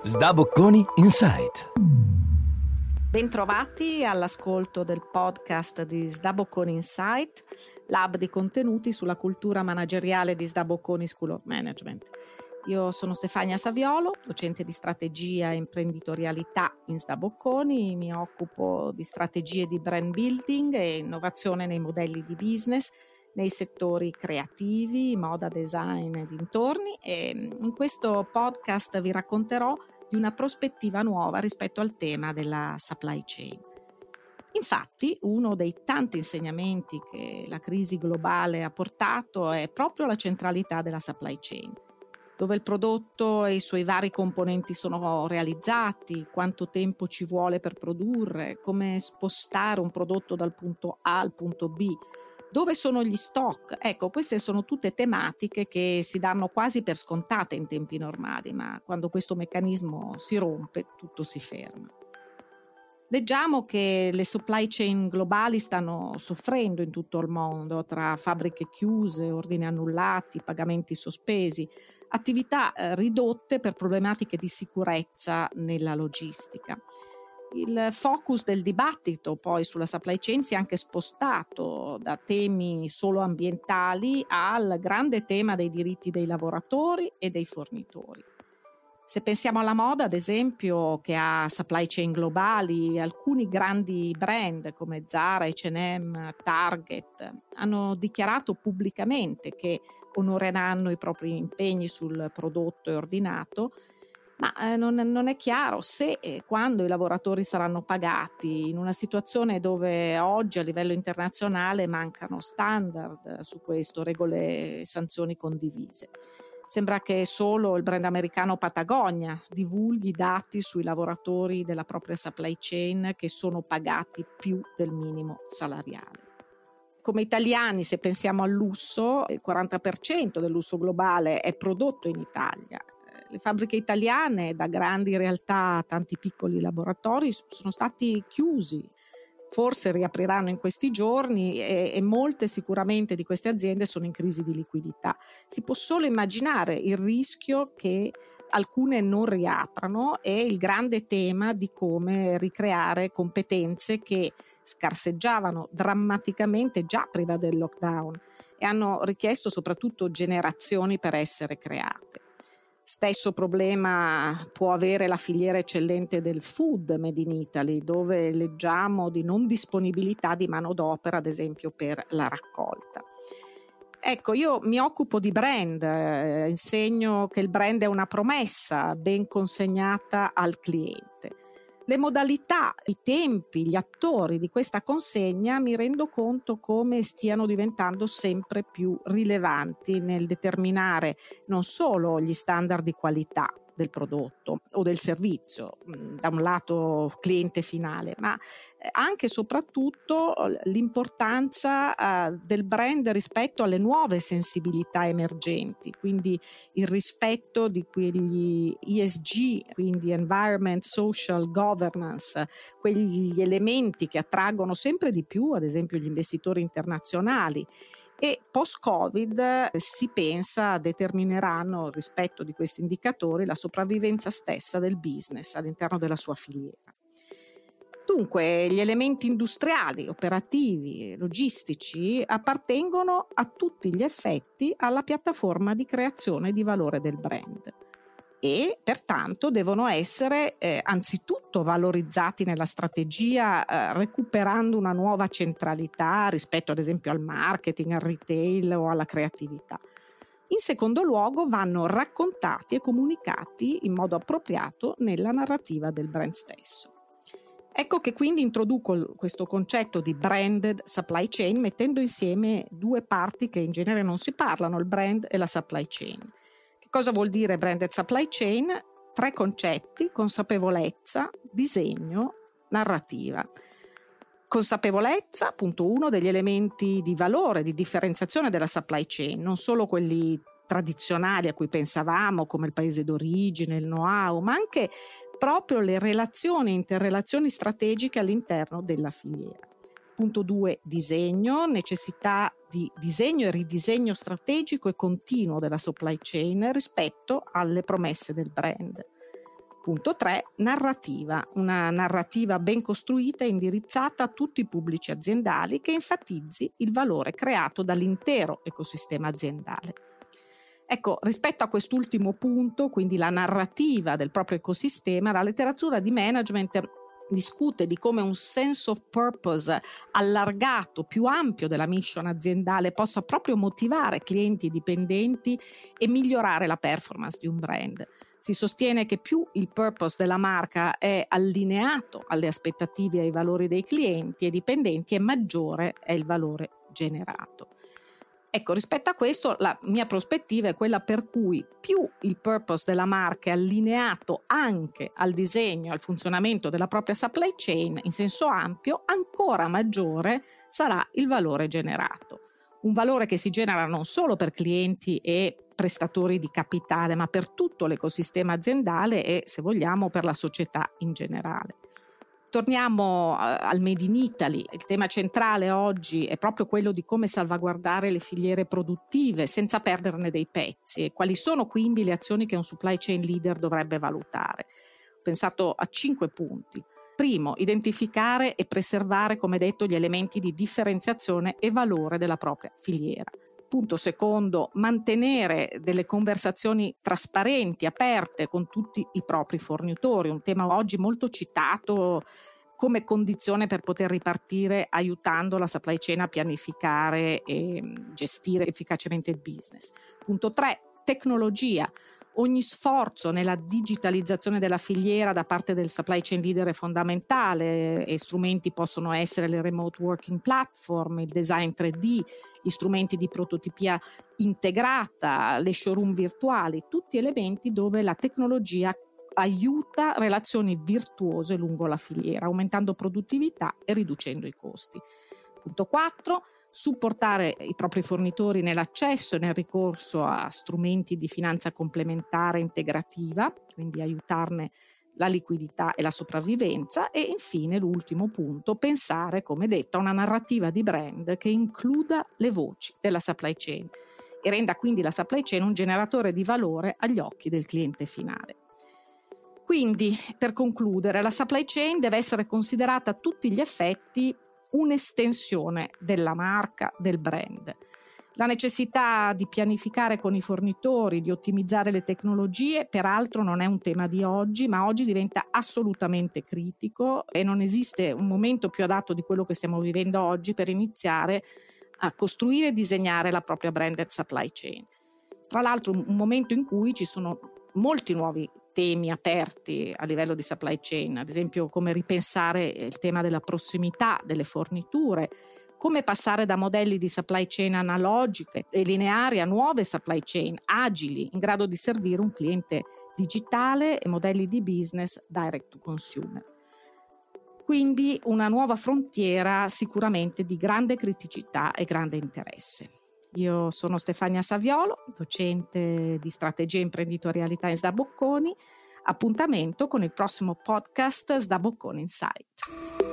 Sdabocconi Insight. Bentrovati all'ascolto del podcast di Sdabocconi Insight, lab di contenuti sulla cultura manageriale di Sdabocconi School of Management. Io sono Stefania Saviolo, docente di strategia e imprenditorialità in Sdabocconi, mi occupo di strategie di brand building e innovazione nei modelli di business nei settori creativi, moda, design e dintorni e in questo podcast vi racconterò di una prospettiva nuova rispetto al tema della supply chain. Infatti, uno dei tanti insegnamenti che la crisi globale ha portato è proprio la centralità della supply chain, dove il prodotto e i suoi vari componenti sono realizzati, quanto tempo ci vuole per produrre, come spostare un prodotto dal punto A al punto B, dove sono gli stock? Ecco, queste sono tutte tematiche che si danno quasi per scontate in tempi normali, ma quando questo meccanismo si rompe tutto si ferma. Leggiamo che le supply chain globali stanno soffrendo in tutto il mondo tra fabbriche chiuse, ordini annullati, pagamenti sospesi, attività eh, ridotte per problematiche di sicurezza nella logistica. Il focus del dibattito poi sulla supply chain si è anche spostato da temi solo ambientali al grande tema dei diritti dei lavoratori e dei fornitori. Se pensiamo alla moda, ad esempio, che ha supply chain globali, alcuni grandi brand come Zara, HM, Target hanno dichiarato pubblicamente che onoreranno i propri impegni sul prodotto e ordinato ma eh, non, non, è chiaro se e quando i lavoratori saranno pagati. In una situazione dove oggi a livello internazionale mancano standard su questo, regole e sanzioni condivise. Sembra che solo il brand americano Patagonia divulghi dati sui lavoratori della propria supply chain che sono pagati più del minimo salariale. Come italiani, se pensiamo al lusso, il 40% del lusso globale è prodotto in Italia le fabbriche italiane, da grandi realtà a tanti piccoli laboratori, sono stati chiusi. Forse riapriranno in questi giorni e, e, molte sicuramente di queste aziende sono in crisi di liquidità. Si può solo immaginare il rischio che alcune non riaprano e il grande tema di come ricreare competenze che scarseggiavano drammaticamente già prima del lockdown e hanno richiesto soprattutto generazioni per essere create. Stesso problema può avere la filiera eccellente del food made in Italy, dove leggiamo di non disponibilità di manodopera, ad esempio, per la raccolta. Ecco, io mi occupo di brand, eh, insegno che il brand è una promessa ben consegnata al cliente le modalità, i tempi, gli attori di questa consegna mi rendo conto come stiano diventando sempre più rilevanti nel determinare non solo gli standard di qualità, del prodotto o del servizio, mm, da un lato cliente finale, ma eh, anche e soprattutto l'importanza uh, del brand rispetto alle nuove sensibilità emergenti, quindi il rispetto di quegli ESG, quindi environment, social, governance, quegli elementi che attraggono sempre di più, ad esempio, gli investitori internazionali e post-Covid eh, si pensa determineranno rispetto di questi indicatori la sopravvivenza stessa del business all'interno della sua filiera. Dunque, gli elementi industriali, operativi, logistici appartengono a tutti gli effetti alla piattaforma di creazione di valore del brand e pertanto devono essere eh, anzitutto valorizzati nella strategia eh, recuperando una nuova centralità rispetto ad esempio al marketing, al retail o alla creatività. In secondo luogo vanno raccontati e comunicati in modo appropriato nella narrativa del brand stesso. Ecco che quindi introduco questo concetto di branded supply chain mettendo insieme due parti che in genere non si parlano, il brand e la supply chain. Cosa vuol dire branded supply chain? Tre concetti, consapevolezza, disegno, narrativa. Consapevolezza, punto uno, degli elementi di valore, di differenziazione della supply chain, non solo quelli tradizionali a cui pensavamo, come il paese d'origine, il know-how, ma anche proprio le relazioni, interrelazioni strategiche all'interno della filiera. Punto 2, disegno, necessità di disegno e ridisegno strategico e continuo della supply chain rispetto alle promesse del brand. Punto 3. Narrativa. Una narrativa ben costruita e indirizzata a tutti i pubblici aziendali che enfatizzi il valore creato dall'intero ecosistema aziendale. Ecco, rispetto a quest'ultimo punto, quindi la narrativa del proprio ecosistema, la letteratura di management discute di come un sense of purpose allargato, più ampio della mission aziendale possa proprio motivare clienti e dipendenti e migliorare la performance di un brand. Si sostiene che più il purpose della marca è allineato alle aspettative e ai valori dei clienti e dipendenti e maggiore è il valore generato. Ecco, rispetto a questo la mia prospettiva è quella per cui più il purpose della marca è allineato anche al disegno, al funzionamento della propria supply chain in senso ampio, ancora maggiore sarà il valore generato. Un valore che si genera non solo per clienti e prestatori di capitale, ma per tutto l'ecosistema aziendale e, se vogliamo, per la società in generale. Torniamo al Made in Italy. Il tema centrale oggi è proprio quello di come salvaguardare le filiere produttive senza perderne dei pezzi e quali sono quindi le azioni che un supply chain leader dovrebbe valutare. Ho pensato a cinque punti. Primo, identificare e preservare, come detto, gli elementi di differenziazione e valore della propria filiera. Punto secondo, mantenere delle conversazioni trasparenti, aperte con tutti i propri fornitori, un tema oggi molto citato come condizione per poter ripartire aiutando la supply chain a pianificare e gestire efficacemente il business. Punto 3, tecnologia ogni sforzo nella digitalizzazione della filiera da parte del supply chain leader è fondamentale e strumenti possono essere le remote working platform, il design 3D, gli strumenti di prototipia integrata, le showroom virtuali, tutti elementi dove la tecnologia aiuta relazioni virtuose lungo la filiera, aumentando produttività e riducendo i costi. Punto 4 supportare i propri fornitori nell'accesso e nel ricorso a strumenti di finanza complementare integrativa, quindi aiutarne la liquidità e la sopravvivenza e infine l'ultimo punto, pensare, come detto, a una narrativa di brand che includa le voci della supply chain e renda quindi la supply chain un generatore di valore agli occhi del cliente finale. Quindi, per concludere, la supply chain deve essere considerata a tutti gli effetti un'estensione della marca, del brand. La necessità di pianificare con i fornitori, di ottimizzare le tecnologie, peraltro non è un tema di oggi, ma oggi diventa assolutamente critico e non esiste un momento più adatto di quello che stiamo vivendo oggi per iniziare a costruire e disegnare la propria branded supply chain. Tra l'altro un momento in cui ci sono molti nuovi temi aperti a livello di supply chain, ad esempio come ripensare il tema della prossimità delle forniture, come passare da modelli di supply chain analogiche e lineari a nuove supply chain agili, in grado di servire un cliente digitale e modelli di business direct to consumer. Quindi una nuova frontiera sicuramente di grande criticità e grande interesse. Io sono Stefania Saviolo, docente di strategia e imprenditorialità in Sdabocconi. Appuntamento con il prossimo podcast Sdabocconi Insight.